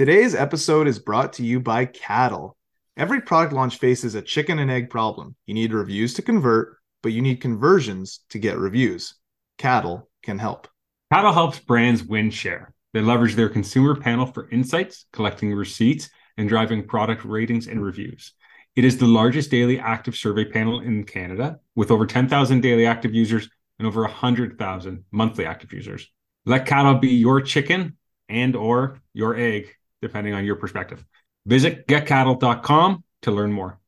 Today's episode is brought to you by Caddle. Every product launch faces a chicken and egg problem. You need reviews to convert, but you need conversions to get reviews. Caddle can help. Caddle helps brands win share. They leverage their consumer panel for insights, collecting receipts, and driving product ratings and reviews. It is the largest daily active survey panel in Canada, with over 10,000 daily active users and over 100,000 monthly active users. Let caddle be your chicken and or your egg depending on your perspective. Visit getcaddle.com to learn more.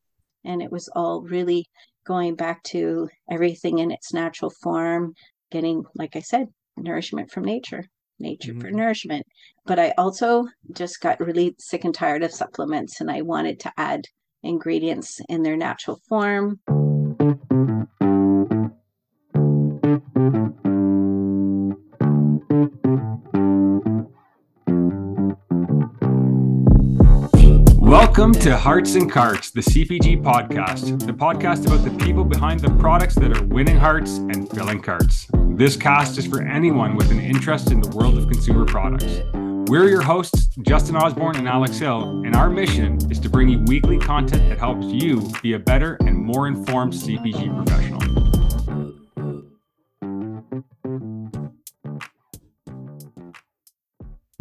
And it was all really going back to everything in its natural form, getting, like I said, nourishment from nature, nature mm-hmm. for nourishment. But I also just got really sick and tired of supplements and I wanted to add ingredients in their natural form. Welcome to Hearts and Carts, the CPG podcast, the podcast about the people behind the products that are winning hearts and filling carts. This cast is for anyone with an interest in the world of consumer products. We're your hosts, Justin Osborne and Alex Hill, and our mission is to bring you weekly content that helps you be a better and more informed CPG professional.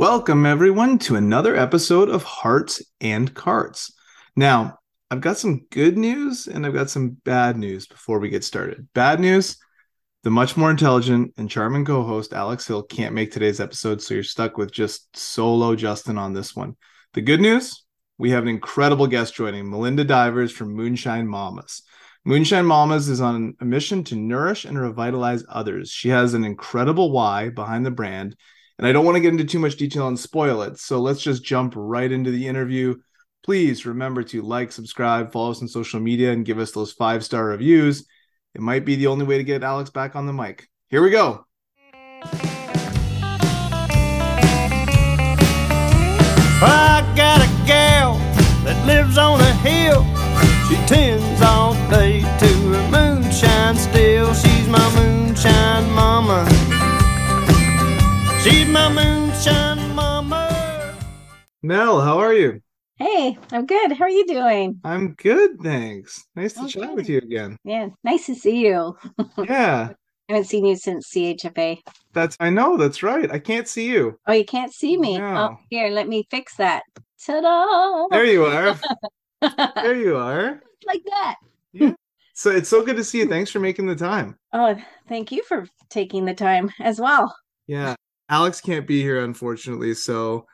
Welcome, everyone, to another episode of Hearts and Carts. Now, I've got some good news and I've got some bad news before we get started. Bad news the much more intelligent and charming co host, Alex Hill, can't make today's episode, so you're stuck with just solo Justin on this one. The good news we have an incredible guest joining, Melinda Divers from Moonshine Mamas. Moonshine Mamas is on a mission to nourish and revitalize others. She has an incredible why behind the brand and I don't want to get into too much detail and spoil it. So let's just jump right into the interview. Please remember to like, subscribe, follow us on social media, and give us those five star reviews. It might be the only way to get Alex back on the mic. Here we go. I got a gal that lives on a hill. She tends all day to her moonshine still. She's my moonshine mama. She's my moonshine mama. Mel, how are you? Hey, I'm good. How are you doing? I'm good, thanks. Nice to okay. chat with you again. Yeah, nice to see you. yeah. I haven't seen you since CHFA. That's I know, that's right. I can't see you. Oh, you can't see me. No. Oh, here, let me fix that. Ta-da! There you are. there you are. Like that. Yeah. So it's so good to see you. Thanks for making the time. Oh, thank you for taking the time as well. Yeah. Alex can't be here, unfortunately, so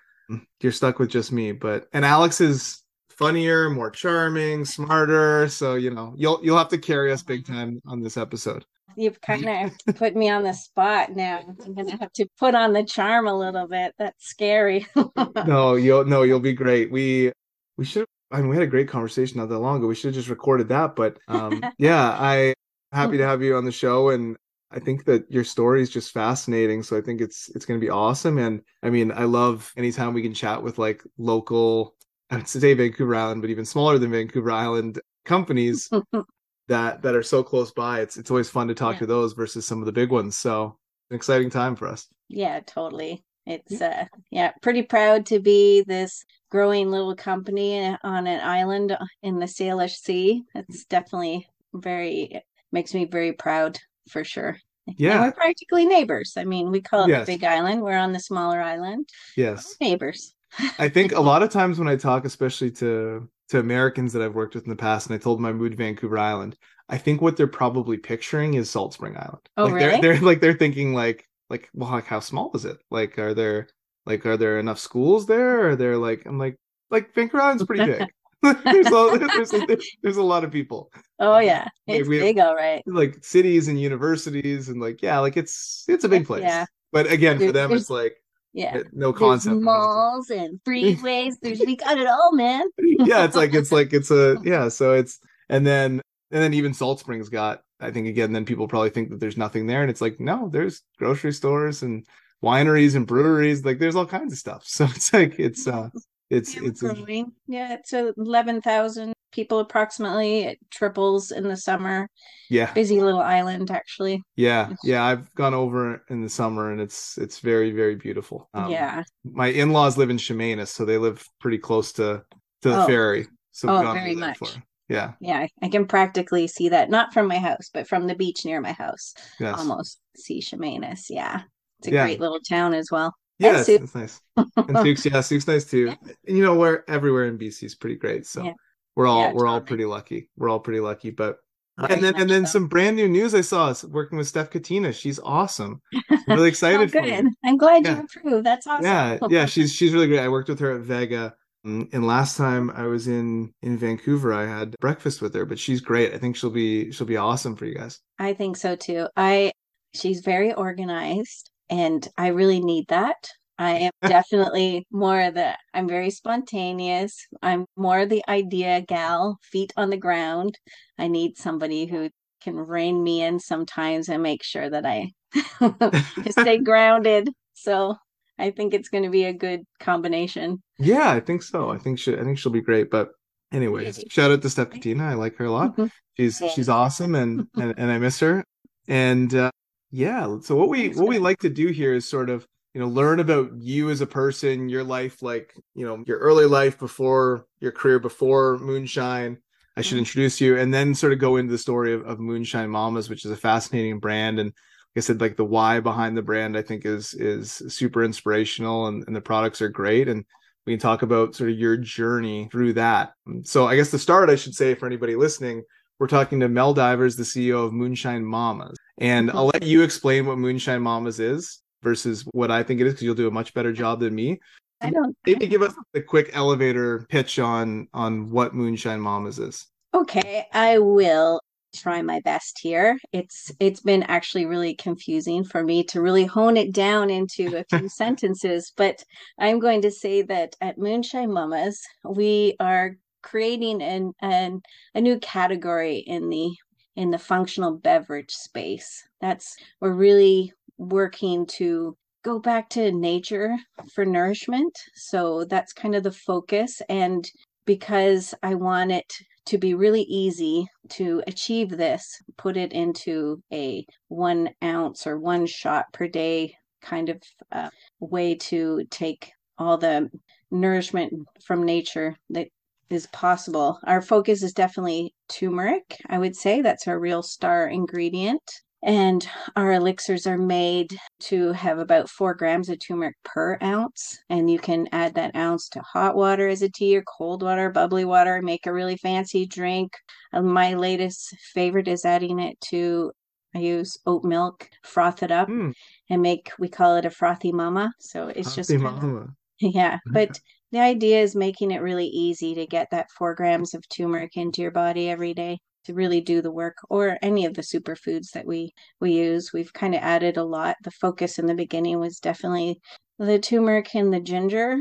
you're stuck with just me. But and Alex is funnier, more charming, smarter. So you know you'll you'll have to carry us big time on this episode. You've kind of put me on the spot now. I'm gonna have to put on the charm a little bit. That's scary. no, you'll no, you'll be great. We we should. I mean, we had a great conversation not that long ago. We should have just recorded that. But um, yeah, I happy to have you on the show and I think that your story is just fascinating. So I think it's it's going to be awesome. And I mean, I love anytime we can chat with like local, I would say Vancouver Island, but even smaller than Vancouver Island companies that that are so close by. It's it's always fun to talk yeah. to those versus some of the big ones. So an exciting time for us. Yeah, totally. It's uh yeah, pretty proud to be this growing little company on an island in the Salish Sea. It's definitely very makes me very proud for sure. Yeah. And we're practically neighbors. I mean, we call it yes. the big island. We're on the smaller island. Yes. We're neighbors. I think a lot of times when I talk, especially to to Americans that I've worked with in the past, and I told them I moved to Vancouver Island, I think what they're probably picturing is Salt Spring Island. Oh, like really? They're, they're like they're thinking like like well, like how small is it? Like, are there like are there enough schools there? Or are there like I'm like like Vancouver Island's pretty big. there's, a, there's, a, there's a lot of people. Oh yeah, it's like, big, all right. Like cities and universities and like yeah, like it's it's a big place. Yeah. But again, for them, it's like yeah, no concept. There's malls and freeways. There's we got it all, man. yeah, it's like it's like it's a yeah. So it's and then and then even Salt Springs got. I think again, then people probably think that there's nothing there, and it's like no, there's grocery stores and wineries and breweries. Like there's all kinds of stuff. So it's like it's uh it's yeah, it's growing. A... yeah, it's eleven thousand people approximately. It triples in the summer. Yeah. Busy little island, actually. Yeah. Yeah. I've gone over in the summer and it's it's very, very beautiful. Um, yeah. My in-laws live in Chemainus, so they live pretty close to to the oh. ferry. So oh, very much. Before. Yeah. Yeah. I can practically see that, not from my house, but from the beach near my house. Yes. Almost see Chemainus. Yeah. It's a yeah. great little town as well. Yeah, it's, it's, nice. And Sooke's, yeah, Sooke's nice too. Yeah. And you know, where everywhere in BC is pretty great. So yeah. we're all yeah, we're all pretty lucky. We're all pretty lucky. But and then and then so. some brand new news I saw is working with Steph Katina. She's awesome. I'm really excited oh, good. I'm glad you approved. That's awesome. Yeah, yeah, she's she's really great. I worked with her at Vega. Mm, and last time I was in in Vancouver, I had breakfast with her, but she's great. I think she'll be she'll be awesome for you guys. I think so too. I she's very organized and I really need that. I am definitely more the I'm very spontaneous. I'm more the idea gal, feet on the ground. I need somebody who can rein me in sometimes and make sure that I stay grounded. So I think it's going to be a good combination. Yeah, I think so. I think she I think she'll be great. But anyways, shout out to Steph Katina. I like her a lot. Mm-hmm. She's she's awesome and, and and I miss her. And uh, yeah, so what we what we like to do here is sort of you know learn about you as a person, your life, like you know your early life before your career before moonshine. I should mm-hmm. introduce you, and then sort of go into the story of, of Moonshine Mamas, which is a fascinating brand, and like I said, like the why behind the brand, I think is is super inspirational, and, and the products are great, and we can talk about sort of your journey through that. So I guess the start, I should say, for anybody listening, we're talking to Mel Divers, the CEO of Moonshine Mamas. And I'll let you explain what Moonshine Mamas is versus what I think it is because you'll do a much better job than me. I don't maybe give us a quick elevator pitch on on what Moonshine Mamas is. Okay, I will try my best here. It's it's been actually really confusing for me to really hone it down into a few sentences, but I'm going to say that at Moonshine Mamas, we are creating an, an a new category in the in the functional beverage space. That's we're really working to go back to nature for nourishment. So that's kind of the focus. And because I want it to be really easy to achieve this, put it into a one ounce or one shot per day kind of uh, way to take all the nourishment from nature that is possible. Our focus is definitely turmeric. I would say that's our real star ingredient. And our elixirs are made to have about four grams of turmeric per ounce. And you can add that ounce to hot water as a tea or cold water, bubbly water, make a really fancy drink. my latest favorite is adding it to I use oat milk, froth it up, mm. and make we call it a frothy mama. So it's frothy just mama. Of, yeah, but the idea is making it really easy to get that four grams of turmeric into your body every day to really do the work or any of the superfoods that we we use. We've kind of added a lot. The focus in the beginning was definitely the turmeric and the ginger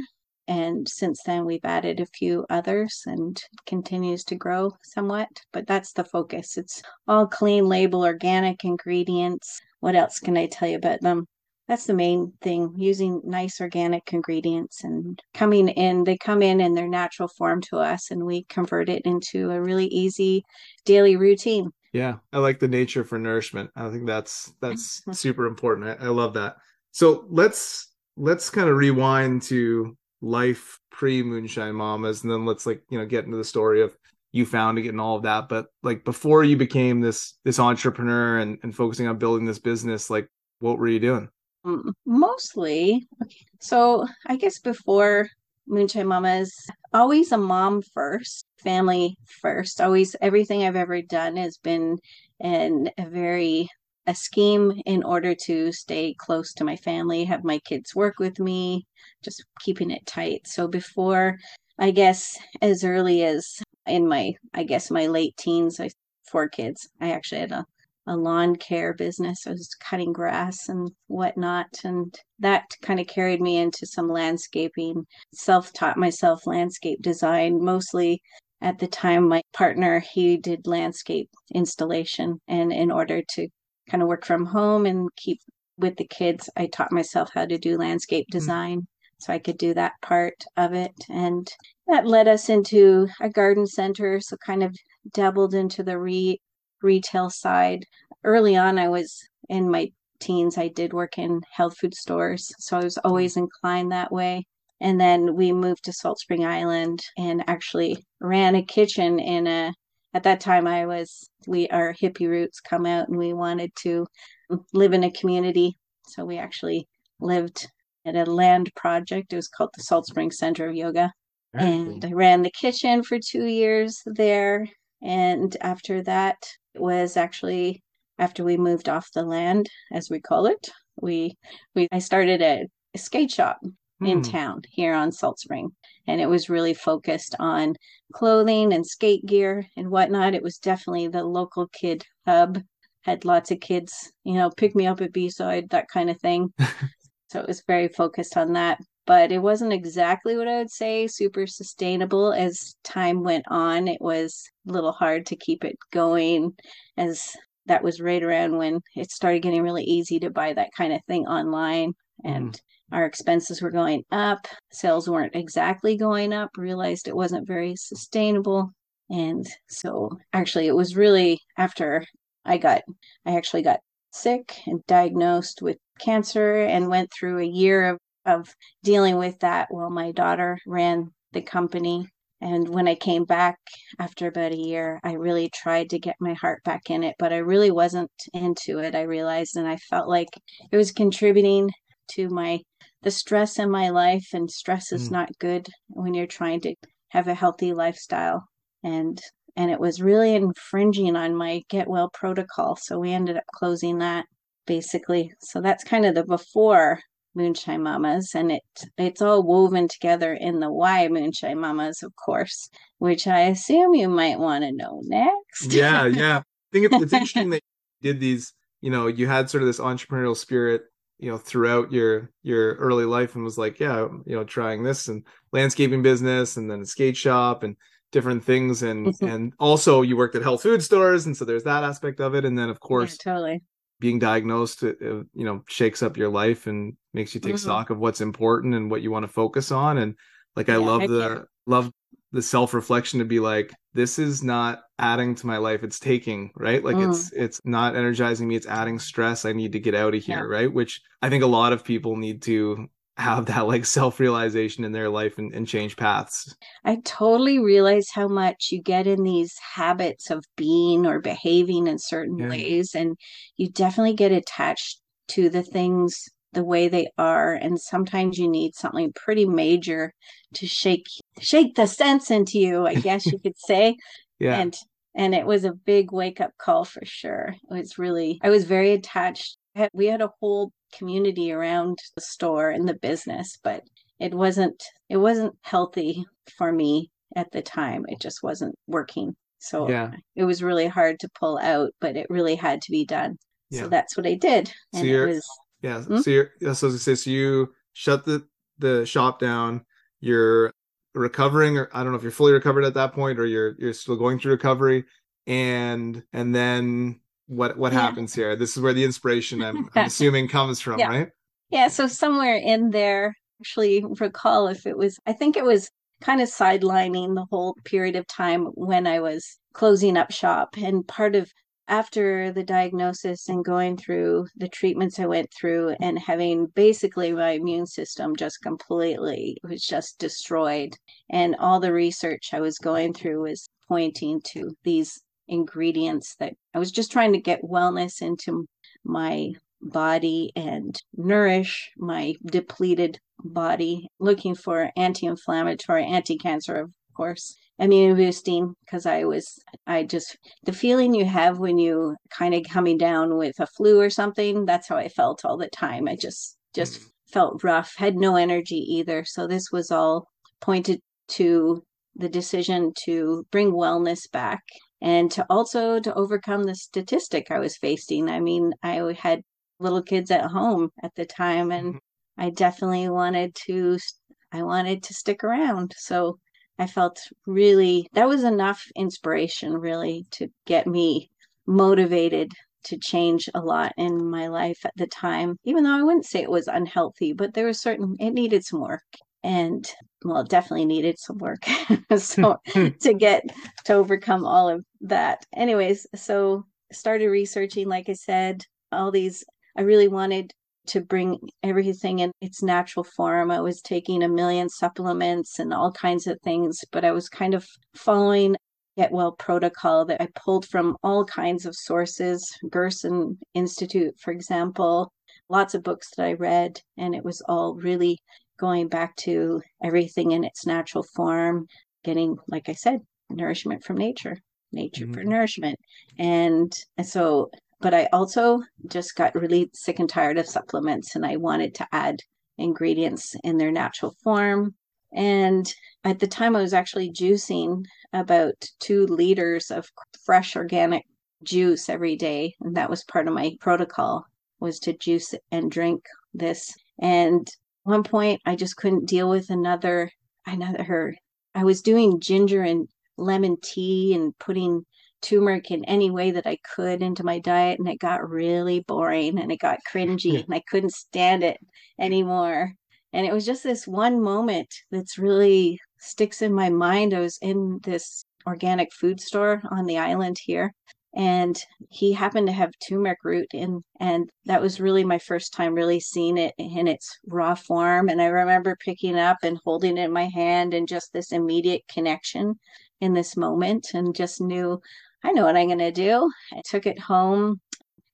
and since then we've added a few others and continues to grow somewhat but that's the focus. It's all clean label organic ingredients. What else can i tell you about them that's the main thing using nice organic ingredients and coming in they come in in their natural form to us and we convert it into a really easy daily routine. Yeah i like the nature for nourishment. I think that's that's mm-hmm. super important. I, I love that. So let's let's kind of rewind to life pre moonshine mamas and then let's like you know get into the story of you found it and all of that. But like before you became this this entrepreneur and, and focusing on building this business like what were you doing Um, mostly. So I guess before Moonshine Mamas, always a mom first, family first. Always everything I've ever done has been in a very a scheme in order to stay close to my family, have my kids work with me, just keeping it tight. So before I guess as early as in my I guess my late teens, I four kids. I actually had a a lawn care business. I was cutting grass and whatnot. And that kind of carried me into some landscaping, self taught myself landscape design, mostly at the time my partner he did landscape installation and in order to kind of work from home and keep with the kids i taught myself how to do landscape hmm. design so I could do that part of it. And that led us into a garden center. So kind of dabbled into the re- retail side. Early on, I was in my teens, I did work in health food stores. So I was always mm-hmm. inclined that way. And then we moved to Salt Spring Island and actually ran a kitchen in a at that time I was we our hippie roots come out and we wanted to live in a community. So we actually lived at a land project. It was called the Salt Spring Center of Yoga. and I ran the kitchen for two years there. And after that was actually after we moved off the land, as we call it, we we I started a, a skate shop in Hmm. town here on Salt Spring. And it was really focused on clothing and skate gear and whatnot. It was definitely the local kid hub. Had lots of kids, you know, pick me up at B side, that kind of thing. so it was very focused on that. But it wasn't exactly what I would say super sustainable as time went on. It was a little hard to keep it going as that was right around when it started getting really easy to buy that kind of thing online and mm. our expenses were going up sales weren't exactly going up realized it wasn't very sustainable and so actually it was really after i got i actually got sick and diagnosed with cancer and went through a year of, of dealing with that while my daughter ran the company and when I came back after about a year, I really tried to get my heart back in it, but I really wasn't into it. I realized, and I felt like it was contributing to my the stress in my life, and stress is Mm. not good when you're trying to have a healthy lifestyle. And and it was really infringing on my get well protocol. So we ended up closing that basically. So that's kind of the before Moonshine Mamas, and it it's all woven together in the why Moonshine Mamas, of course, which I assume you might want to know next. yeah, yeah. I think it's, it's interesting that you did these. You know, you had sort of this entrepreneurial spirit, you know, throughout your your early life, and was like, yeah, you know, trying this and landscaping business, and then a skate shop, and different things, and Mhm. and also you worked at health food stores, and so there's that aspect of it, and then of Yeah, course totally. Being diagnosed, it, it, you know, shakes up your life and makes you take Mhm. stock of what's important and what you want to focus on, and like I Yeah, love heck the love the self reflection to be like this is not adding to my life it's taking right like Mm. it's it's not energizing me it's adding stress i need to get out of here Yeah. right which i think a lot of people need to have that like self realization in their life and, and change paths I totally realize how much you get in these habits of being or behaving in certain Yeah. ways, and you definitely get attached to the things the way they are. And sometimes you need something pretty major to shake shake the sense into you, I guess you could say. yeah and and it was a big wake up call for sure it was really i was very attached had- we had a whole community around the store and the business but it wasn't it wasn't healthy for me at the time. It just wasn't working. So yeah. it was really hard to pull out but it really had to be done. Yeah. so that's what i did. So and it you're- was yeah Hmm? so you're yeah, so, I was say, so you shut the the shop down. You're recovering or i don't know if you're fully recovered at that point or you're you're still going through recovery. And and then what what Yeah. happens here this is where the inspiration i'm, I'm assuming comes from Yeah. right Yeah, so somewhere in there, actually recall if it was, I think it was kind of sidelining the whole period of time when I was closing up shop. And part of after the diagnosis and going through the treatments I went through and having basically my immune system just completely was just destroyed. And all the research I was going through was pointing to these ingredients that I was just trying to get wellness into my body and nourish my depleted body, looking for anti inflammatory, anti cancer, of course, immune boosting, because I was, I just, the feeling you have when you kind of coming down with a flu or something, that's how I felt all the time. I just, just Mhm. felt rough, had no energy either. So this was all pointed to the decision to bring wellness back and to also to overcome the statistic I was facing. I mean, I had little kids at home at the time and Mhm. I definitely wanted to I wanted to stick around. So I felt really that was enough inspiration really to get me motivated to change a lot in my life at the time, even though I wouldn't say it was unhealthy, but there was certain, it needed some work. And well, definitely needed some work. so to get to overcome all of that. Anyways, so started researching, like I said, all these, I really wanted to bring everything in its natural form. I was taking a million supplements and all kinds of things, but I was kind of following Get Well protocol that I pulled from all kinds of sources, Gerson Institute, for example, lots of books that I read, and it was all really going back to everything in its natural form, getting, like I said, nourishment from nature, nature mm-hmm. for nourishment. And, and so but I also just got really sick and tired of supplements and I wanted to add ingredients in their natural form. And at the time, I was actually juicing about two liters of fresh organic juice every day. And that was part of my protocol was to juice and drink this. And one point, I just couldn't deal with another, another, I was doing ginger and lemon tea and putting turmeric in any way that I could into my diet, and it got really boring and it got cringy, and I couldn't stand it anymore. And it was just this one moment that's really sticks in my mind. I was in this organic food store on the island here, and he happened to have turmeric root in and that was really my first time really seeing it in its raw form and i remember picking up and holding it in my hand and just this immediate connection in this moment and just knew I know what I'm going to do. I took it home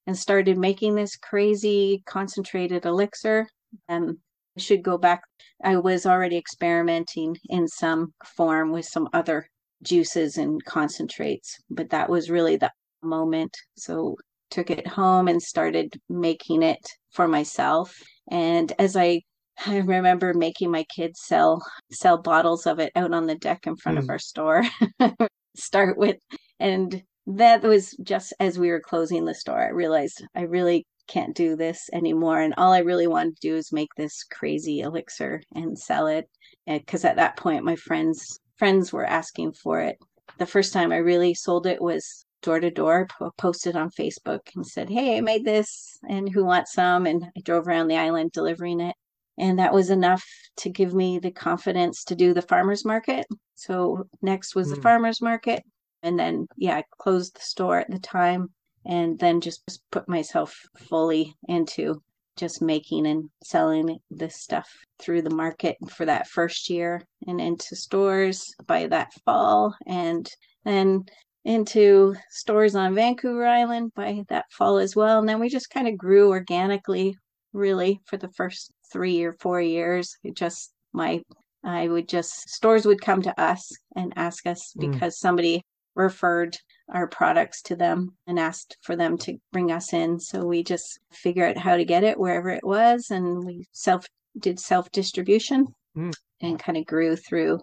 and started making this crazy concentrated elixir. And I should go back. I was already experimenting in some form with some other juices and concentrates, but that was really the moment. So took it home and started making it for myself. And as I I remember making my kids sell sell bottles of it out on the deck in front mm. of our store. Start with and that was just as we were closing the store. I realized I really can't do this anymore. And all I really wanted to do is make this crazy elixir and sell it. Because at that point, my friends friends were asking for it. The first time I really sold it was door to door, posted on Facebook and said, Hey, I made this and who wants some? And I drove around the island delivering it. And that was enough to give me the confidence to do the farmer's market. So next was mm. the hmm. farmer's market and then yeah I closed the store at the time and then just put myself fully into just making and selling this stuff through the market for that first year and into stores by that fall and then into stores on Vancouver Island by that fall as well. And then we just kind of grew organically, really, for the first three or four years. It just my I would just stores would come to us and ask us mm. because somebody referred our products to them and asked for them to bring us in. So we just figure out how to get it wherever it was, and we self did self distribution mm. and kind of grew through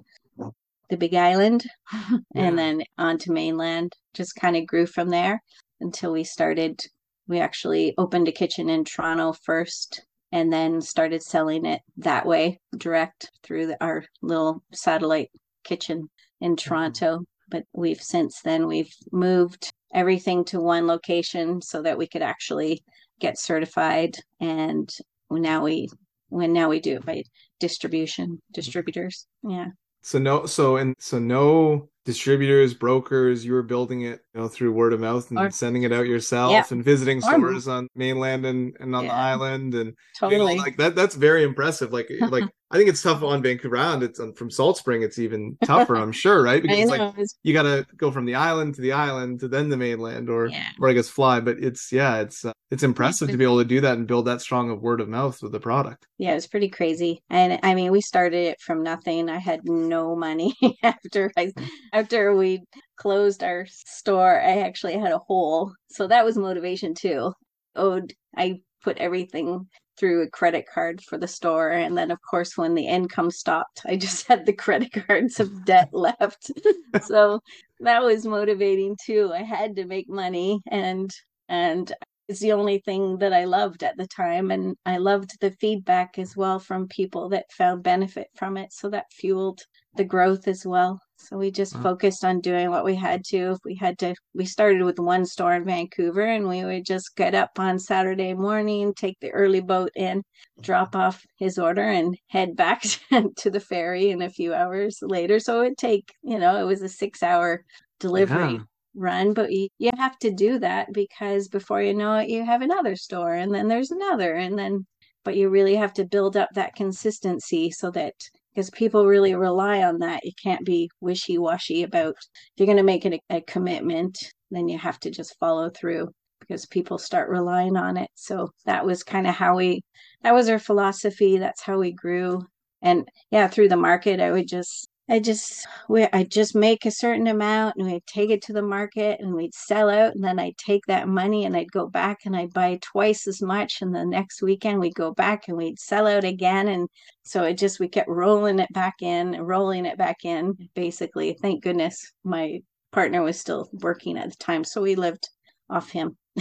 the Big Island yeah. and then onto mainland. Just kind of grew from there until we started. We actually opened a kitchen in Toronto first and then started selling it that way direct through the, our little satellite kitchen in mm-hmm. Toronto but we've since then we've moved everything to one location so that we could actually get certified and now we when now we do it by distribution distributors yeah so no so and so no distributors, brokers, you were building it, you know, through word of mouth and or, sending it out yourself yeah. and visiting stores on mainland and, and on yeah. the island and totally you know, like that that's very impressive. Like like I think it's tough on Vancouver Island. It's on, from Salt Spring. It's even tougher, I'm sure, right? Because like you got to go from the island to the island to then the mainland, or yeah. or I guess fly. But it's yeah, it's uh, it's impressive to be able to do that and build that strong of word of mouth with the product. Yeah, it's pretty crazy. And I mean, we started it from nothing. I had no money after I after we closed our store. I actually had a hole, so that was motivation too. Owed I put everything through a credit card for the store. And then, of course, when the income stopped, I just had the credit cards of debt left. so that was motivating too. I had to make money and, and it's the only thing that I loved at the time. And I loved the feedback as well from people that found benefit from it. So that fueled the growth as well. So we just Wow. focused on doing what we had to. If we had to, we started with one store in Vancouver and we would just get up on Saturday morning, take the early boat in, drop off his order and head back to the ferry in a few hours later. So it would take, you know, it was a six hour delivery Yeah. run, but you, you have to do that because before you know it, you have another store and then there's another and then, but you really have to build up that consistency so that because people really rely on that. You can't be wishy washy about if you're going to make a, a commitment, then you have to just follow through because people start relying on it. So that was kind of how we, that was our philosophy. That's how we grew. And yeah, through the market, I would just, I just, we, I just make a certain amount and we'd take it to the market and we'd sell out. And then I'd take that money and I'd go back and I'd buy twice as much. And the next weekend we'd go back and we'd sell out again. And so it just, we kept rolling it back in, rolling it back in, basically. Thank goodness my partner was still working at the time. So we lived off him.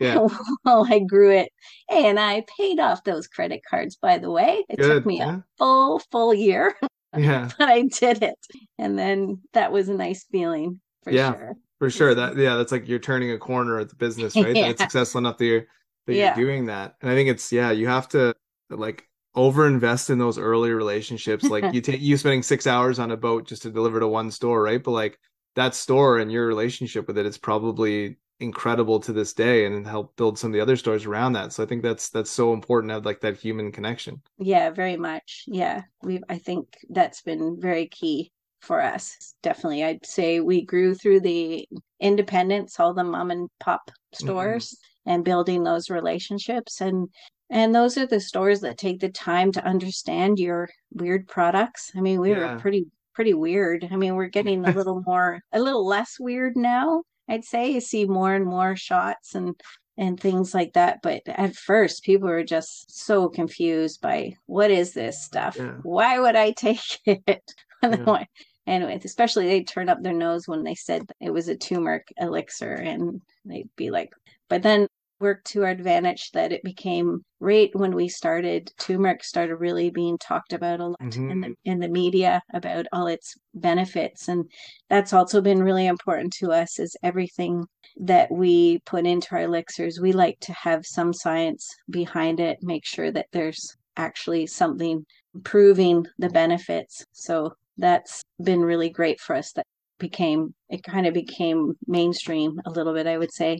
yeah. While I grew it. And I paid off those credit cards, by the way. It Good. took me Yeah. a full, full year, Yeah. but I did it. And then that was a nice feeling for Yeah. sure. For sure. That yeah, that's like you're turning a corner at the business, right? That it's successful enough that you're that Yeah. you're doing that. And I think it's yeah, you have to like over invest in those early relationships. Like you take you spending six hours on a boat just to deliver to one store, right? But like that store and your relationship with it, it is probably incredible to this day and help build some of the other stores around that. So I think that's that's so important to have like that human connection. Yeah, very much. Yeah. We've I think that's been very key for us. Definitely. I'd say we grew through the independents, all the mom and pop mm-hmm. stores and building those relationships and and those are the stores that take the time to understand your weird products. I mean, we Yeah. were pretty pretty weird. I mean, we're getting a little more a little less weird now. I'd say you see more and more shots and and things like that. But at first, people were just so confused by what is this stuff? Yeah. Why would I take it? Yeah. Anyway, especially they'd turn up their nose when they said it was a turmeric elixir, and they'd be like, but then worked to our advantage that it became right when we started turmeric started really being talked about a lot in the mm-hmm. in the media about all its benefits. And that's also been really important to us is everything that we put into our elixirs. We like to have some science behind it make sure that there's actually something proving the benefits. So that's been really great for us that became it kind of became mainstream a little bit i would say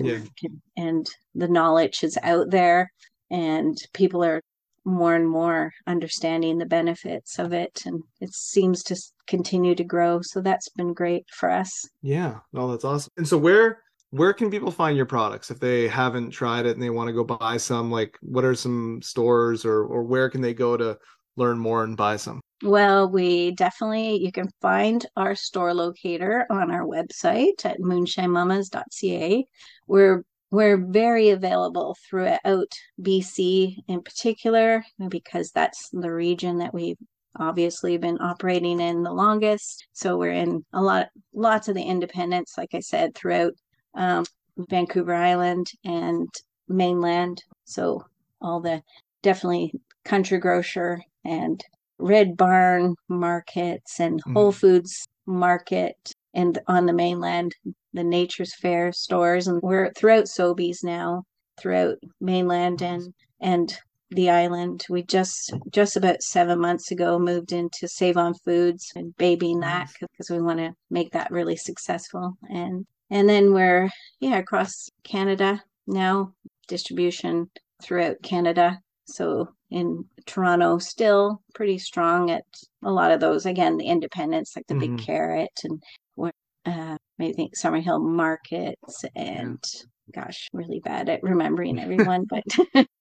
Yeah. and, and the knowledge is out there and people are more and more understanding the benefits of it and it seems to continue to grow so that's been great for us Yeah, no, that's awesome. And so where where can people find your products if they haven't tried it and they want to go buy some? Like what are some stores or or where can they go to learn more and buy some? Well we definitely you can find our store locator on our website at moonshinemamas.ca we're we're very available throughout BC in particular because that's the region that we've obviously been operating in the longest. So we're in a lot, lots of the independents, like I said, throughout um, Vancouver Island and mainland. So all the definitely country grocer and Red Barn markets and mm. Whole Foods market and on the mainland the Nature's Fare stores, and we're throughout Sobeys now, throughout mainland and and the island. We just just about seven months ago moved into Save on Foods and babying that because we want to make that really successful. And and then we're yeah across Canada now, distribution throughout Canada. So in Toronto, still pretty strong at a lot of those. Again, the independents like the Big Mhm. Carrot and what uh, maybe think Summerhill Markets and gosh, really bad at remembering everyone, but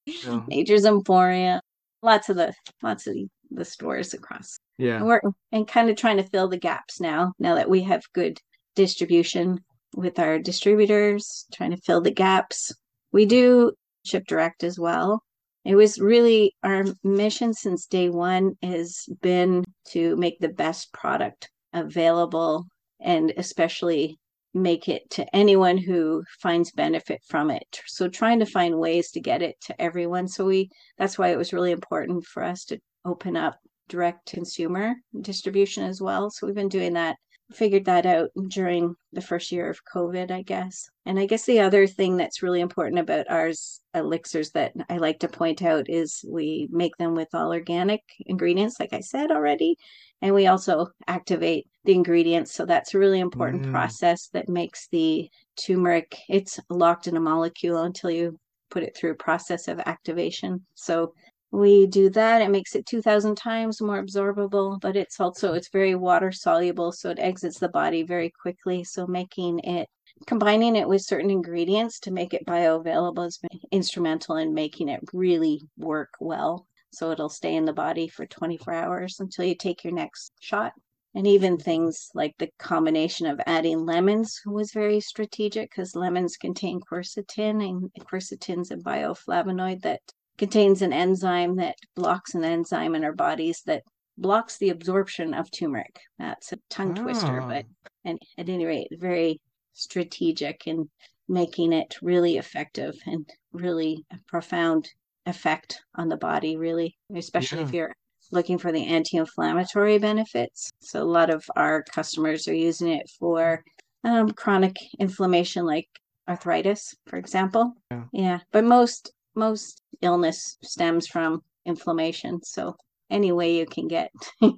Yeah. Nature's Emporium, lots of the lots of the, the stores across. Yeah. And we're and kind of trying to fill the gaps now. Now that we have good distribution with our distributors, trying to fill the gaps. We do ship direct as well. It was really our mission since day one has been to make the best product available and especially make it to anyone who finds benefit from it. So trying to find ways to get it to everyone. So we that's why it was really important for us to open up direct consumer distribution as well. So we've been doing that figured that out during the first year of COVID, I guess. And I guess the other thing that's really important about ours elixirs that I like to point out is we make them with all organic ingredients, like I said already. And we also activate the ingredients. So that's a really important mm. process that makes the turmeric, it's locked in a molecule until you put it through a process of activation. So we do that it makes it 2000 times more absorbable but it's also it's very water soluble so it exits the body very quickly. So making it combining it with certain ingredients to make it bioavailable is instrumental in making it really work well. So it'll stay in the body for 24 hours until you take your next shot. And even things like the combination of adding lemons was very strategic because lemons contain quercetin and quercetin's a bioflavonoid that contains an enzyme that blocks an enzyme in our bodies that blocks the absorption of turmeric. That's a tongue twister, oh. but and at any rate, very strategic in making it really effective and really a profound effect on the body, really, especially yeah. if you're looking for the anti-inflammatory benefits. So a lot of our customers are using it for um, chronic inflammation like arthritis, for example. Yeah. yeah. But most most illness stems from inflammation. So any way you can get, you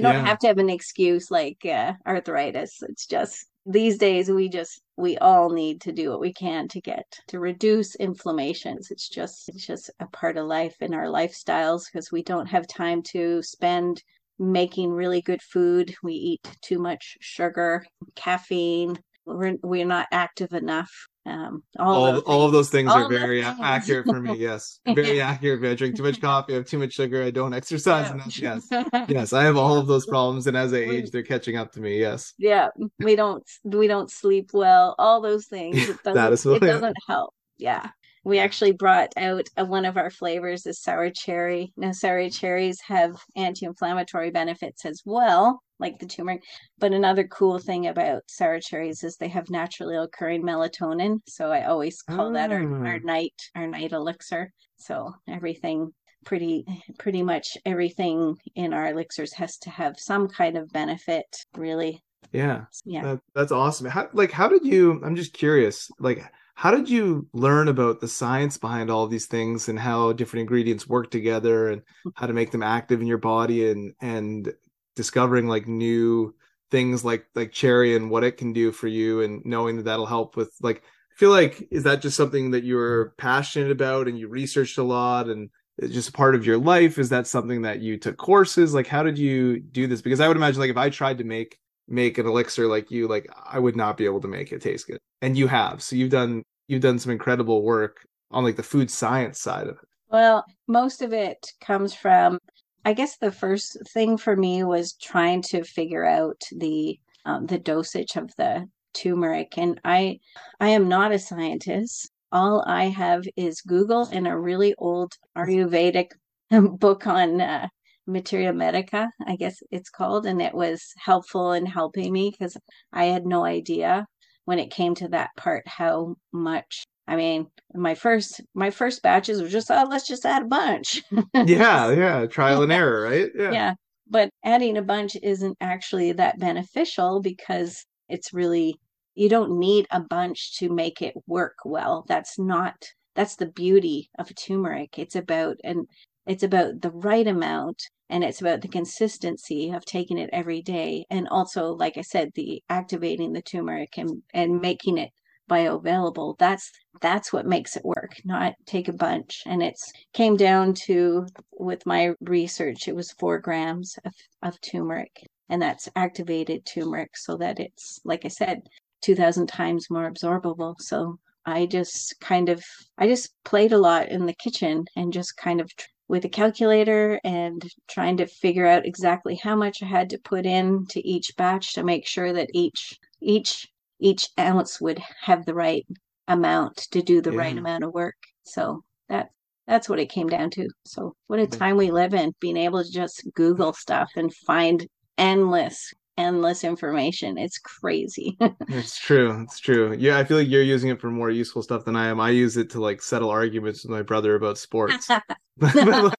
don't yeah. have to have an excuse like uh, arthritis. It's just these days we just we all need to do what we can to get to reduce inflammations it's just it's just a part of life in our lifestyles because we don't have time to spend making really good food we eat too much sugar caffeine we're, we're not active enough um, all, all, of, all of those things all are very things. accurate for me. Yes, very accurate. I drink too much coffee, I have too much sugar, I don't exercise enough. Yes, yes, I have all of those problems, and as I age, they're catching up to me. Yes. Yeah, we don't we don't sleep well. All those things. It doesn't, that is it doesn't help. Yeah. We actually brought out a, one of our flavors is sour cherry. Now, sour cherries have anti-inflammatory benefits as well like the turmeric. But another cool thing about sour cherries is they have naturally occurring melatonin. So I always call oh. that our, our ah. night our night elixir. So everything pretty pretty much everything in our elixirs has to have some kind of benefit really yeah yeah that, that's awesome how like how did you i'm just curious like how did you learn about the science behind all these things and how different ingredients work together and hmm. how to make them active in your body and and discovering like new things like like cherry and what it can do for you and knowing that that'll help with like i feel like is that just something that you're hmm. passionate about and you researched a lot and it's just part of your life? Is that something that you took courses? Like how did you do this? Because i would imagine like if i tried to make make an elixir like you like i would not be able to make it taste good. And you have. So you've done you've done some incredible work on like the food science side of it. Well most of it comes from I guess the first thing for me was trying to figure out the um, the dosage of the turmeric, and I I am not a scientist. All I have is Google and a really old Ayurvedic book on uh, Materia Medica, I guess it's called, and it was helpful in helping me because I had no idea when it came to that part how much I mean, my first my first batches were just oh, let's just add a bunch. yeah, yeah, trial and error, right? Yeah. Yeah. But adding a bunch isn't actually that beneficial because it's really you don't need a bunch to make it work well. That's not that's the beauty of turmeric. It's about and it's about the right amount and it's about the consistency of taking it every day and also like I said the activating the turmeric and and making it bioavailable. That's that's what makes it work not take a bunch. And it's came down to with my research it was four grams of, of turmeric and that's activated turmeric so that it's like i said 2000 times more absorbable. So i just kind of i just played a lot in the kitchen and just kind of with a calculator and trying to figure out exactly how much I had to put in to each batch to make sure that each each each ounce would have the right amount to do the yeah. right amount of work. So that that's what it came down to. So what a time we live in, being able to just Google stuff and find endless endless information. It's crazy. it's true. It's true. Yeah, I feel like you're using it for more useful stuff than I am. I use it to like settle arguments with my brother about sports. but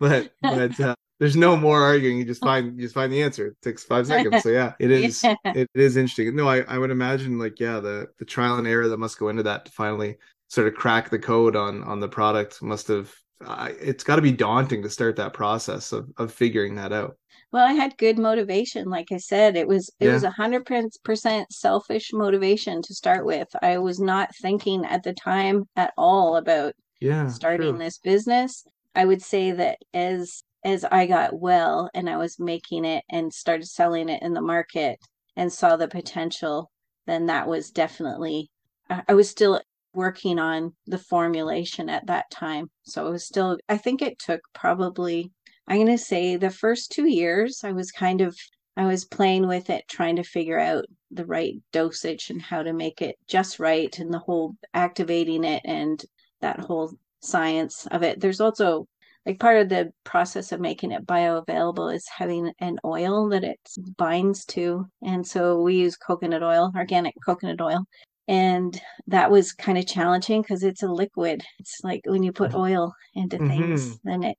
but, but uh, there's no more arguing. You just find you just find the answer. It takes five seconds. So yeah, it is Yeah. it is interesting. No, I, I would imagine like yeah, the the trial and error that must go into that to finally sort of crack the code on on the product must have uh, it's got to be daunting to start that process of of figuring that out. Well, I had good motivation. Like I said, it was it was a hundred percent selfish motivation to start with. I was not thinking at the time at all about Yeah, starting this business. I would say that as as I got well and I was making it and started selling it in the market and saw the potential, then that was definitely I was still working on the formulation at that time. So it was still I think it took probably I'm going to say the first 2 years I was kind of I was playing with it trying to figure out the right dosage and how to make it just right and the whole activating it and that whole science of it. There's also like part of the process of making it bioavailable is having an oil that it binds to. And so we use coconut oil, organic coconut oil. And that was kind of challenging because it's a liquid. It's like when you put mm-hmm. oil into things, mm-hmm. then it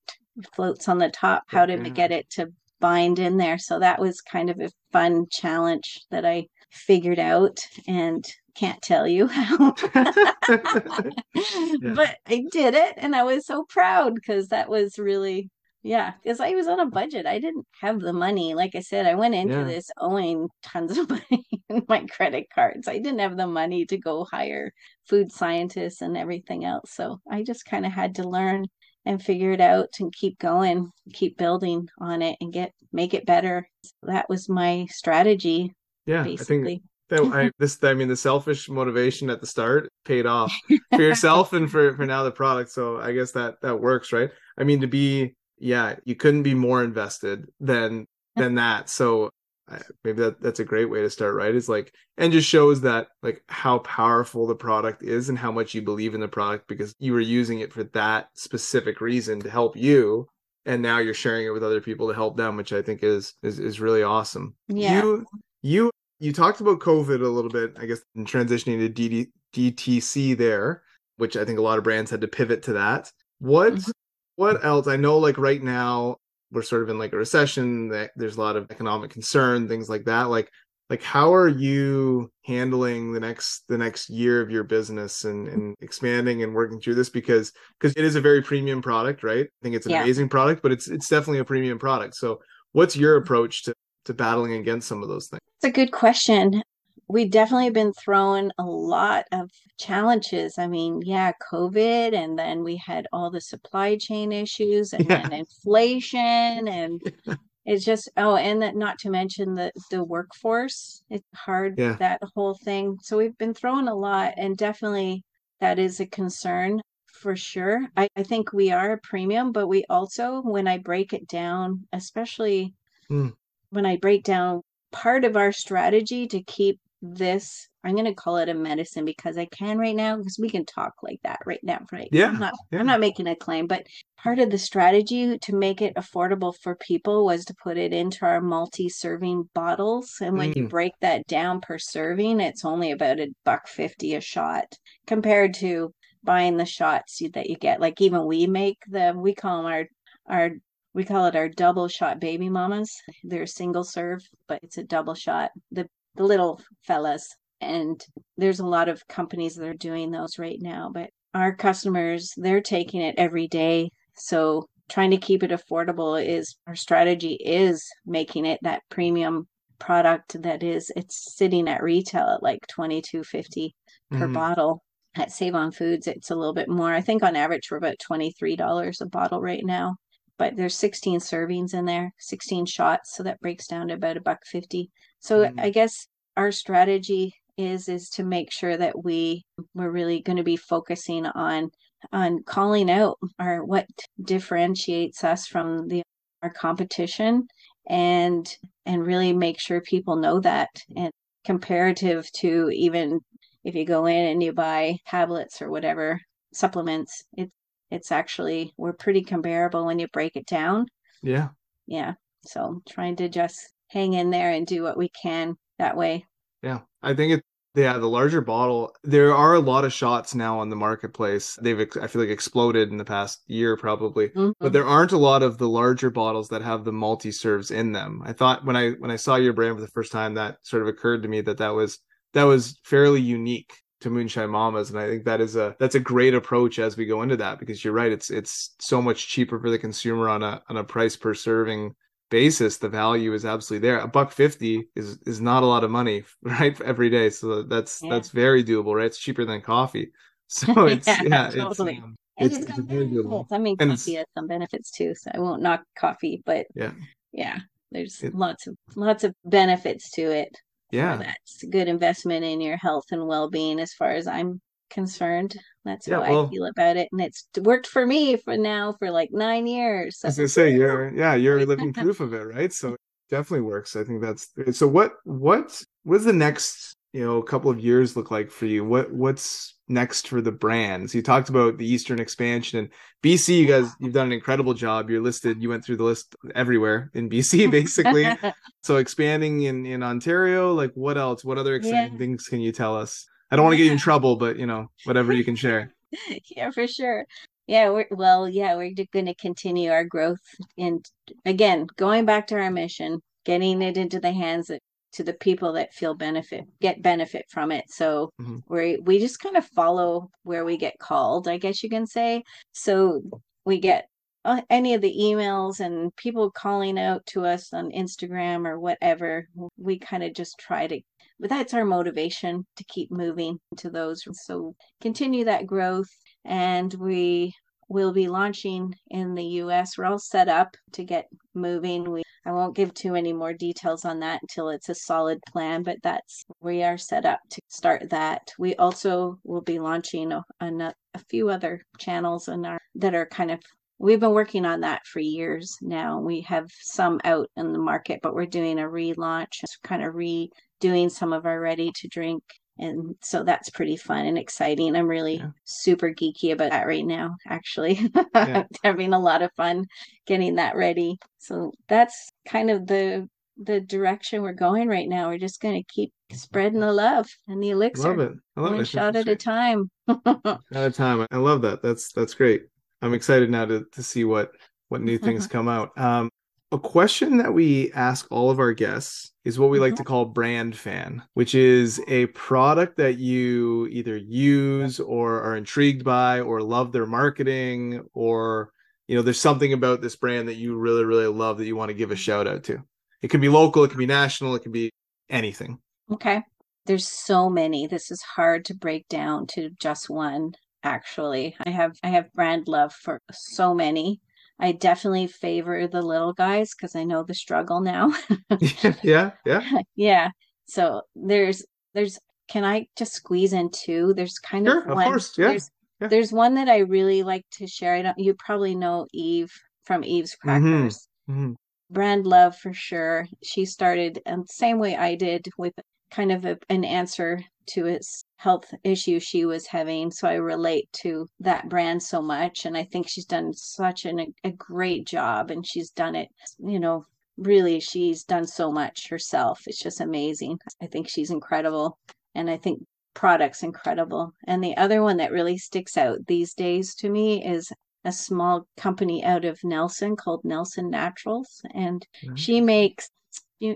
floats on the top. How to Yeah. get it to bind in there. So that was kind of a fun challenge that I figured out and can't tell you how. but I did it and I was so proud because that was really yeah, because I was on a budget. I didn't have the money. Like I said, I went into Yeah. this owing tons of money in my credit cards. I didn't have the money to go hire food scientists and everything else. So I just kind of had to learn and figure it out and keep going, keep building on it and get make it better. That was my strategy yeah, I think that I this I mean the selfish motivation at the start paid off for yourself and for for now the product. So I guess that that works, right? I mean to be yeah, you couldn't be more invested than than that. So I- maybe that that's a great way to start, right? It's like and just shows that like how powerful the product is and how much you believe in the product because you were using it for that specific reason to help you and now you're sharing it with other people to help them, which I think is is is really awesome. Yeah. You you you talked about COVID a little bit, I guess, in transitioning to DD, DTC there, which I think a lot of brands had to pivot to that. What Mhm. What else? I know like right now we're sort of in like a recession, that there's a lot of economic concern, things like that. Like like how are you handling the next the next year of your business and, mm. and expanding and working through this because because it is a very premium product, right? I think it's an Yeah. amazing product, but it's it's definitely a premium product. So what's your mm. approach to to battling against some of those things? It's a good question. We definitely been thrown a lot of challenges. I mean, yeah, COVID, and then we had all the supply chain issues, and Yeah. then inflation, and it's just oh, and that not to mention the the workforce. It's hard Yeah. that whole thing. So we've been thrown a lot, and definitely that is a concern for sure. I, I think we are a premium, but we also, when I break it down, especially Hmm. when I break down part of our strategy to keep this i'm going to call it a medicine because i can right now because we can talk like that right now right Yeah, i'm not yeah. i'm not making a claim but part of the strategy to make it affordable for people was to put it into our multi-serving bottles and when you Mm. break that down per serving it's only about a buck 50 a shot compared to buying the shots you- that you get like even we make the we call them our our we call it our double shot baby mamas they're single serve but it's a double shot the the little fellas and there's a lot of companies that are doing those right now but our customers they're taking it every day. So trying to keep it affordable is our strategy is making it that premium product that is it's sitting at retail at like 22.50 per Mhm. bottle. At save on foods it's a little bit more. I think on average we're about $23 a bottle right now but there's 16 servings in there 16 shots so that breaks down to about a buck 50 so Mhm. i guess our strategy is is to make sure that we we're really going to be focusing on on calling out our what differentiates us from the our competition and and really make sure people know that and comparative to even if you go in and you buy tablets or whatever supplements it's it's actually we're pretty comparable when you break it down Yeah. yeah so trying to just hang in there and do what we can that way Yeah. I think it Yeah, the larger bottle. There are a lot of shots now on the marketplace. They've, I feel like, exploded in the past year probably. Mhm. But there aren't a lot of the larger bottles that have the multi serves in them. I thought when I when I saw your brand for the first time, that sort of occurred to me that that was that was fairly unique to Moonshine Mamas, and I think that is a that's a great approach as we go into that because you're right. It's it's so much cheaper for the consumer on a on a price per serving basis. The value is absolutely there. A buck fifty is is not a lot of money, right? Every day, so that's Yeah. that's very doable, right? It's cheaper than coffee. So it's Yeah, yeah, totally. it's um, And it's it's very doable. I mean, And coffee has some benefits too, so I won't knock coffee, but Yeah. yeah, there's It- lots of lots of benefits to it. Yeah, that's a good investment in your health and well-being as far as i'm concerned that's Yeah, how well- i feel about it and it's worked for me for now for like nine years I was so gonna say you're yeah you're living proof of it, right? So it definitely works. I think that's so. What what what's the next you know couple of years look like for you? What what's next for the brands? You talked about the Eastern expansion and BC. You guys you've done an incredible job. You're listed. You went through the list everywhere in BC basically. so expanding in in Ontario. Like what else? What other exciting Yeah. things can you tell us? I don't want to get you in trouble, but you know whatever you can share. yeah for sure yeah we're well yeah we're going to continue our growth and again going back to our mission getting it into the hands to the people that feel benefit get benefit from it so Mhm. we we just kind of follow where we get called i guess you can say so we get uh, any of the emails and people calling out to us on instagram or whatever we kind of just try to but that's our motivation to keep moving to those so continue that growth and we will be launching in the US. We're all set up to get moving. We I won't give too many more details on that until it's a solid plan, but that's we are set up to start that. We also will be launching a, a, a few other channels in our that are kind of we've been working on that for years now. We have some out in the market, but we're doing a relaunch, kind of redoing some of our ready to drink and so that's pretty fun and exciting i'm really Yeah. super geeky about that right now actually Yeah. having a lot of fun getting that ready so that's kind of the the direction we're going right now we're just going to keep spreading the love and the elixir love it. I love one think shot at a time at a time. I love that. That's that's great. I'm excited now to to see what what new things come out. Um, a question that we ask all of our guests is what we like to mm-hmm. call brand fan, which is a product that you either use or are intrigued by or love their marketing or you know there's something about this brand that you really really love that you want to give a shout out to. It can be local, it can be national, it can be anything. Okay. There's so many. This is hard to break down to just one actually. I have I have brand love for so many. I definitely favor the little guys because I know the struggle now. yeah, yeah. yeah. So there's there's can I just squeeze in two? There's kind Sure, of of one course, yeah, there's yeah. there's one that I really like to share. I don't you probably know Eve from Eve's Mhm. Crackers Mhm. brand love for sure. She started um, same way I did with kind of a, an answer to his health issue she was having. So I relate to that brand so much, and I think she's done such an, a great job, and she's done it. You know, really, she's done so much herself. It's just amazing. I think she's incredible, and I think products incredible. And the other one that really sticks out these days to me is a small company out of Nelson called Nelson Naturals, and mm-hmm. she makes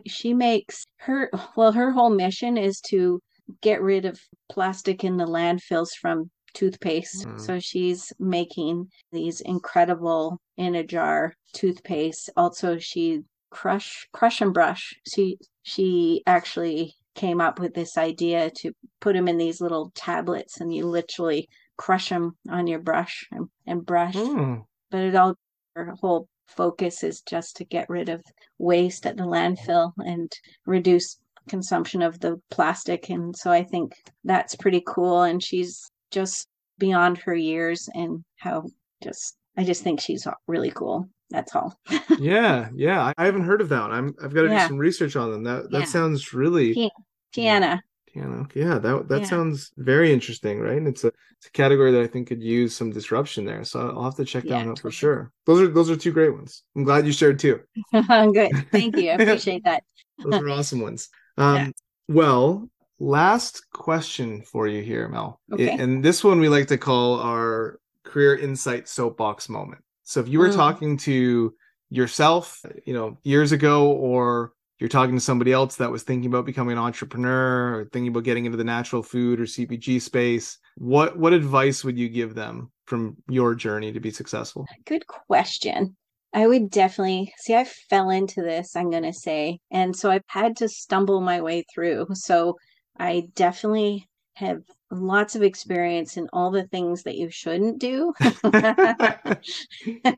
she makes her well her whole mission is to get rid of plastic in the landfills from toothpaste. Mm. So she's making these incredible in a jar toothpaste. Also, she crush crush and brush. She she actually came up with this idea to put them in these little tablets, and you literally crush them on your brush and, and brush Mm. but it all her whole focus is just to get rid of waste at the landfill and reduce consumption of the plastic and so i think that's pretty cool and she's just beyond her years and how just i just think she's really cool that's all. Yeah yeah I, haven't heard of that one. I'm i've got to do some research on them. That that Yeah. sounds really Ti- tiana piano yeah that that Yeah. sounds very interesting right? And it's a it's a category that i think could use some disruption there so i'll have to check that Yeah, one out for sure. Those are those are two great ones. I'm glad you shared two. Good thank you i appreciate that. Those are awesome ones um Yeah. well last question for you here, Mel. Okay. It- and this one we like to call our career insight soapbox moment. So if you were Mm. talking to yourself, you know, years ago, or you're talking to somebody else that was thinking about becoming an entrepreneur or thinking about getting into the natural food or CPG space, what what advice would you give them from your journey to be successful? Good question. I would definitely see, I fell into this, I'm going to say. And so I've had to stumble my way through. So I definitely have lots of experience in all the things that you shouldn't do.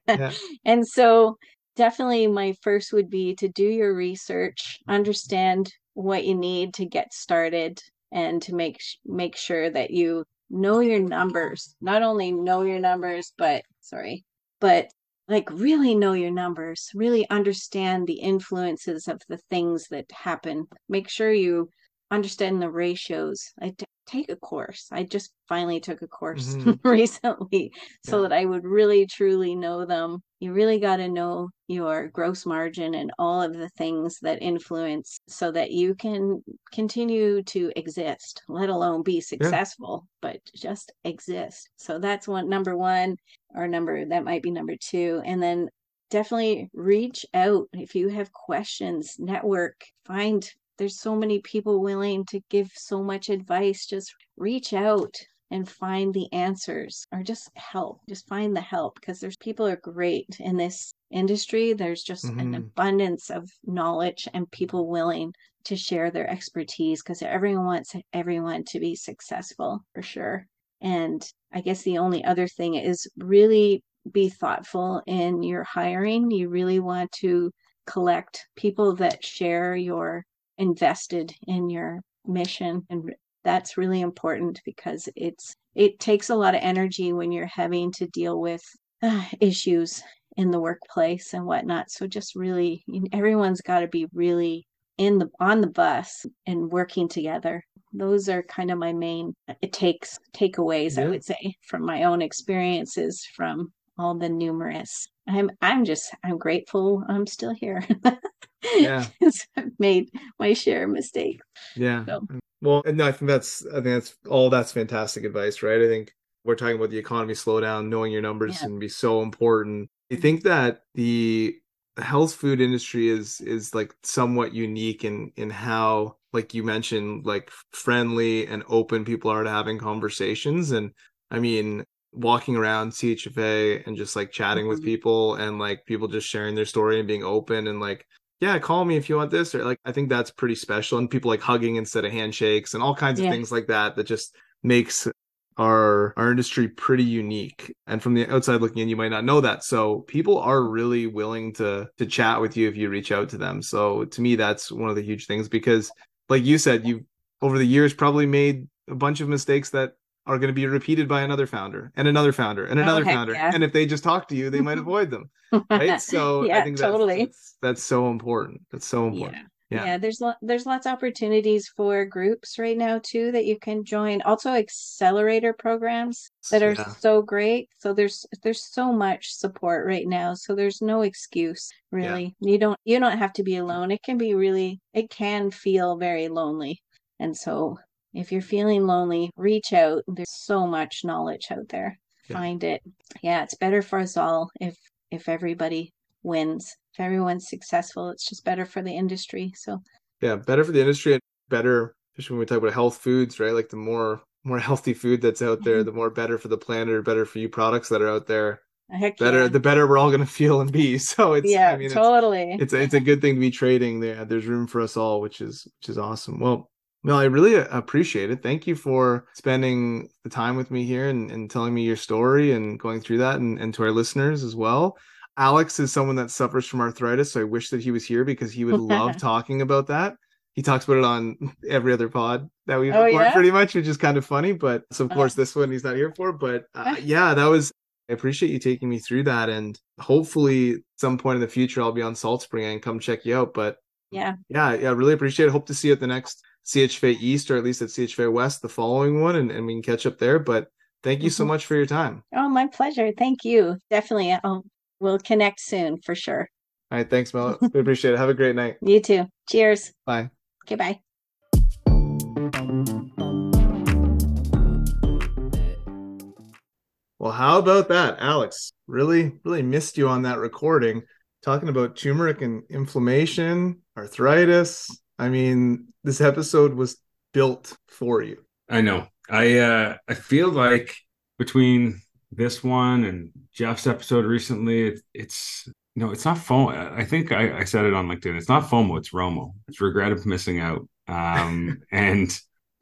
Yeah. And so definitely my first would be to do your research, understand what you need to get started and to make make sure that you know your numbers. Not only know your numbers, but sorry, but like really know your numbers, really understand the influences of the things that happen. Make sure you understand the ratios. I take a course. I just finally took a course Mhm. recently so that I would really truly know them. You really got to know your gross margin and all of the things that influence so that you can continue to exist, let alone be successful, but just exist. So that's one number one or number that might be number two. And then definitely reach out if you have questions, network, find there's so many people willing to give so much advice. Just reach out and find the answers or just help. Just find the help because there's people are great in this industry. There's just an Mhm. abundance of knowledge and people willing to share their expertise because everyone wants everyone to be successful for sure. And I guess the only other thing is really be thoughtful in your hiring. You really want to collect people that share your invested in your mission and that's really important because it's it takes a lot of energy when you're having to deal with uh, issues in the workplace and whatnot. So just really everyone's got to be really in the on the bus and working together. Those are kind of my main it takes takeaways i would say from my own experiences from all the numerous i'm i'm just i'm grateful i'm still here Yeah. i've made my share of mistakes Yeah. So- Well, and no, I think that's I think that's all that's fantastic advice, right? I think we're talking about the economy slowdown, knowing your numbers Yeah. can be so important. I think that the health food industry is is like somewhat unique in in how like you mentioned like friendly and open people are to having conversations and I mean walking around CHFA and just like chatting with Mhm. people and like people just sharing their story and being open and like yeah, call me if you want this or like I think that's pretty special and people like hugging instead of handshakes and all kinds of things like that that just makes our our industry pretty unique. And from the outside looking in you might not know that. So people are really willing to to chat with you if you reach out to them. So to me that's one of the huge things because like you said you over the years probably made a bunch of mistakes that are going to be repeated by another founder and another founder and Oh, another heck founder yeah. and if they just talk to you they might avoid them right? So yeah i think that's, totally. that's that's so important that's so important. Yeah. Yeah. yeah there's lo- there's lots of opportunities for groups right now too that you can join. Also accelerator programs that are so great. So there's there's so much support right now so there's no excuse really. You don't you don't have to be alone. It can be really it can feel very lonely. And so if you're feeling lonely reach out. There's so much knowledge out there. Yeah. find it. Yeah it's better for us all if if everybody wins. If everyone's successful it's just better for the industry so. Yeah better for the industry and better especially when we talk about health foods right? Like the more more healthy food that's out there Mhm. the more better for the planet or better for you products that are out there heck better yeah, the better we're all going to feel and be. So it's yeah i mean it's, totally. it's it's a good thing to be trading there. There's room for us all which is which is awesome. Well Mel, I really appreciate it. Thank you for spending the time with me here and, and telling me your story and going through that and, and to our listeners as well. Alex is someone that suffers from arthritis, so I wish that he was here because he would love talking about that. He talks about it on every other pod that we Oh, record yeah? pretty much, which is kind of funny. But so of Uh-huh. course this one he's not here for. But uh, yeah, that was I appreciate you taking me through that. And hopefully some point in the future I'll be on Salt Spring and come check you out. But yeah yeah, yeah, really appreciate it. Hope to see you at the next CHFA East or at least at CHFA West the following one, and, and we can catch up there. But thank you mm-hmm. so much for your time. Oh, my pleasure. Thank you. Definitely. I'll, we'll connect soon for sure. All right. Thanks, Mel. we appreciate it. Have a great night. You too. Cheers. Bye. Okay. Bye. Well, how about that, Alex? Really, really missed you on that recording talking about turmeric and inflammation, arthritis, I mean, this episode was built for you. I know. I uh I feel like between this one and Jeff's episode recently, it, it's know, it's not FOMO. I think I, I said it on LinkedIn. It's not FOMO, it's ROMO. It's regret of missing out. Um, and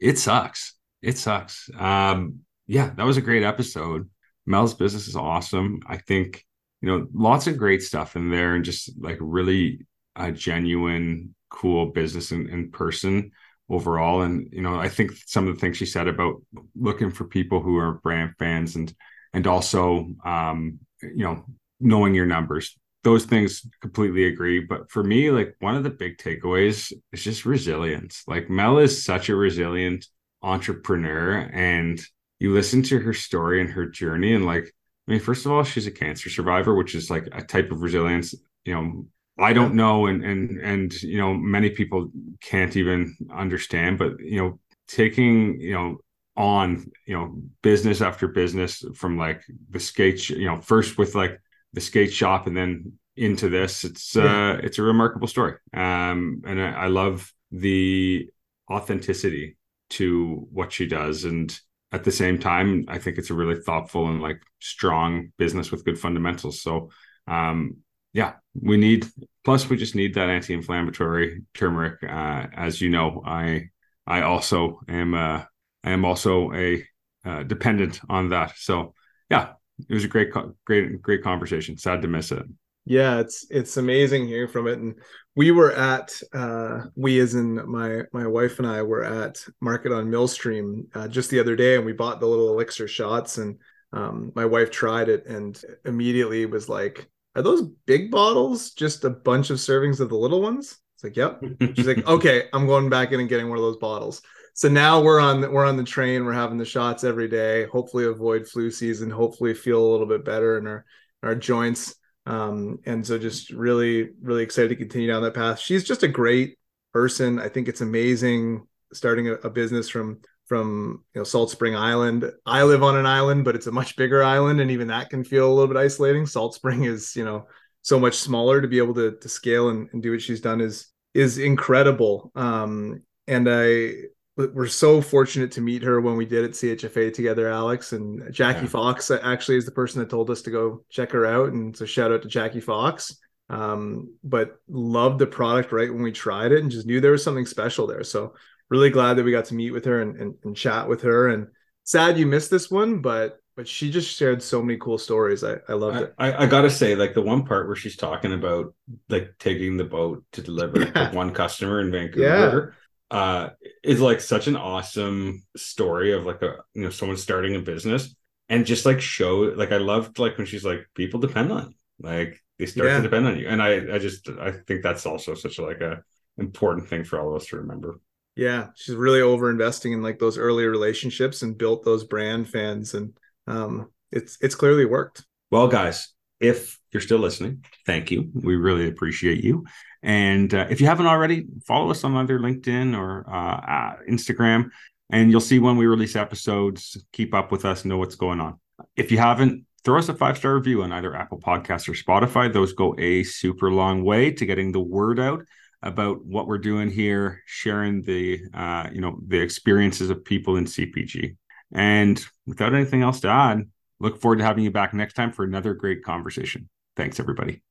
it sucks. It sucks. Um, yeah, that was a great episode. Mel's business is awesome. I think, you know, lots of great stuff in there and just like really a genuine, cool business in, in person overall. And, you know, I think some of the things she said about looking for people who are brand fans and, and also, um, you know, knowing your numbers, those things completely agree. But for me, like one of the big takeaways is just resilience. Like Mel is such a resilient entrepreneur and you listen to her story and her journey and like I mean, first of all, she's a cancer survivor, which is like a type of resilience, you know, I don't know and and and you know, many people can't even understand, but you know, taking, you know, on, you know, business after business from like the skate, you know, first with like the skate shop and then into this, it's yeah. uh it's a remarkable story. Um and I, I love the authenticity to what she does and at the same time, I think it's a really thoughtful and like strong business with good fundamentals. So, um, yeah, we need. Plus, we just need that anti-inflammatory turmeric. Uh, as you know, I I also am uh, I am also a uh, dependent on that. So, yeah, it was a great, great, great conversation. Sad to miss it yeah it's it's amazing hearing from it and we were at uh we as in my my wife and i were at market on millstream uh, just the other day and we bought the little elixir shots and um my wife tried it and immediately was like are those big bottles just a bunch of servings of the little ones? It's like yep. She's like okay i'm going back in and getting one of those bottles. So now we're on the, we're on the train. We're having the shots every day. Hopefully avoid flu season. Hopefully feel a little bit better in our our joints. Um, and so just really, really excited to continue down that path. She's just a great person. I think it's amazing starting a, a business from from you know Salt Spring Island. I live on an island, but it's a much bigger island, and even that can feel a little bit isolating. Salt Spring is you know so much smaller to be able to to scale and, and do what she's done is is incredible. Um, and I we're so fortunate to meet her when we did at CHFA together, Alex and Jackie yeah. Fox. Actually, is the person that told us to go check her out, and so shout out to Jackie Fox. Um, but loved the product right when we tried it, and just knew there was something special there. So really glad that we got to meet with her and, and, and chat with her. And sad you missed this one, but but she just shared so many cool stories. I, I loved it. I, I, gotta say, like the one part where she's talking about like taking the boat to deliver yeah. to one customer in Vancouver uh is like such an awesome story of like a you know someone starting a business and just like show like I loved like when she's like people depend on you. like they start yeah. to depend on you and I I just I think that's also such a, like a important thing for all of us to remember. Yeah, she's really over investing in like those early relationships and built those brand fans and um it's it's clearly worked. Well guys, if you're still listening, thank you. We really appreciate you. And uh, if you haven't already, follow us on either LinkedIn or uh, uh, Instagram, and you'll see when we release episodes. Keep up with us, know what's going on. If you haven't, throw us a five star review on either Apple Podcasts or Spotify. Those go a super long way to getting the word out about what we're doing here, sharing the uh, you know the experiences of people in CPG. And without anything else to add, look forward to having you back next time for another great conversation. Thanks, everybody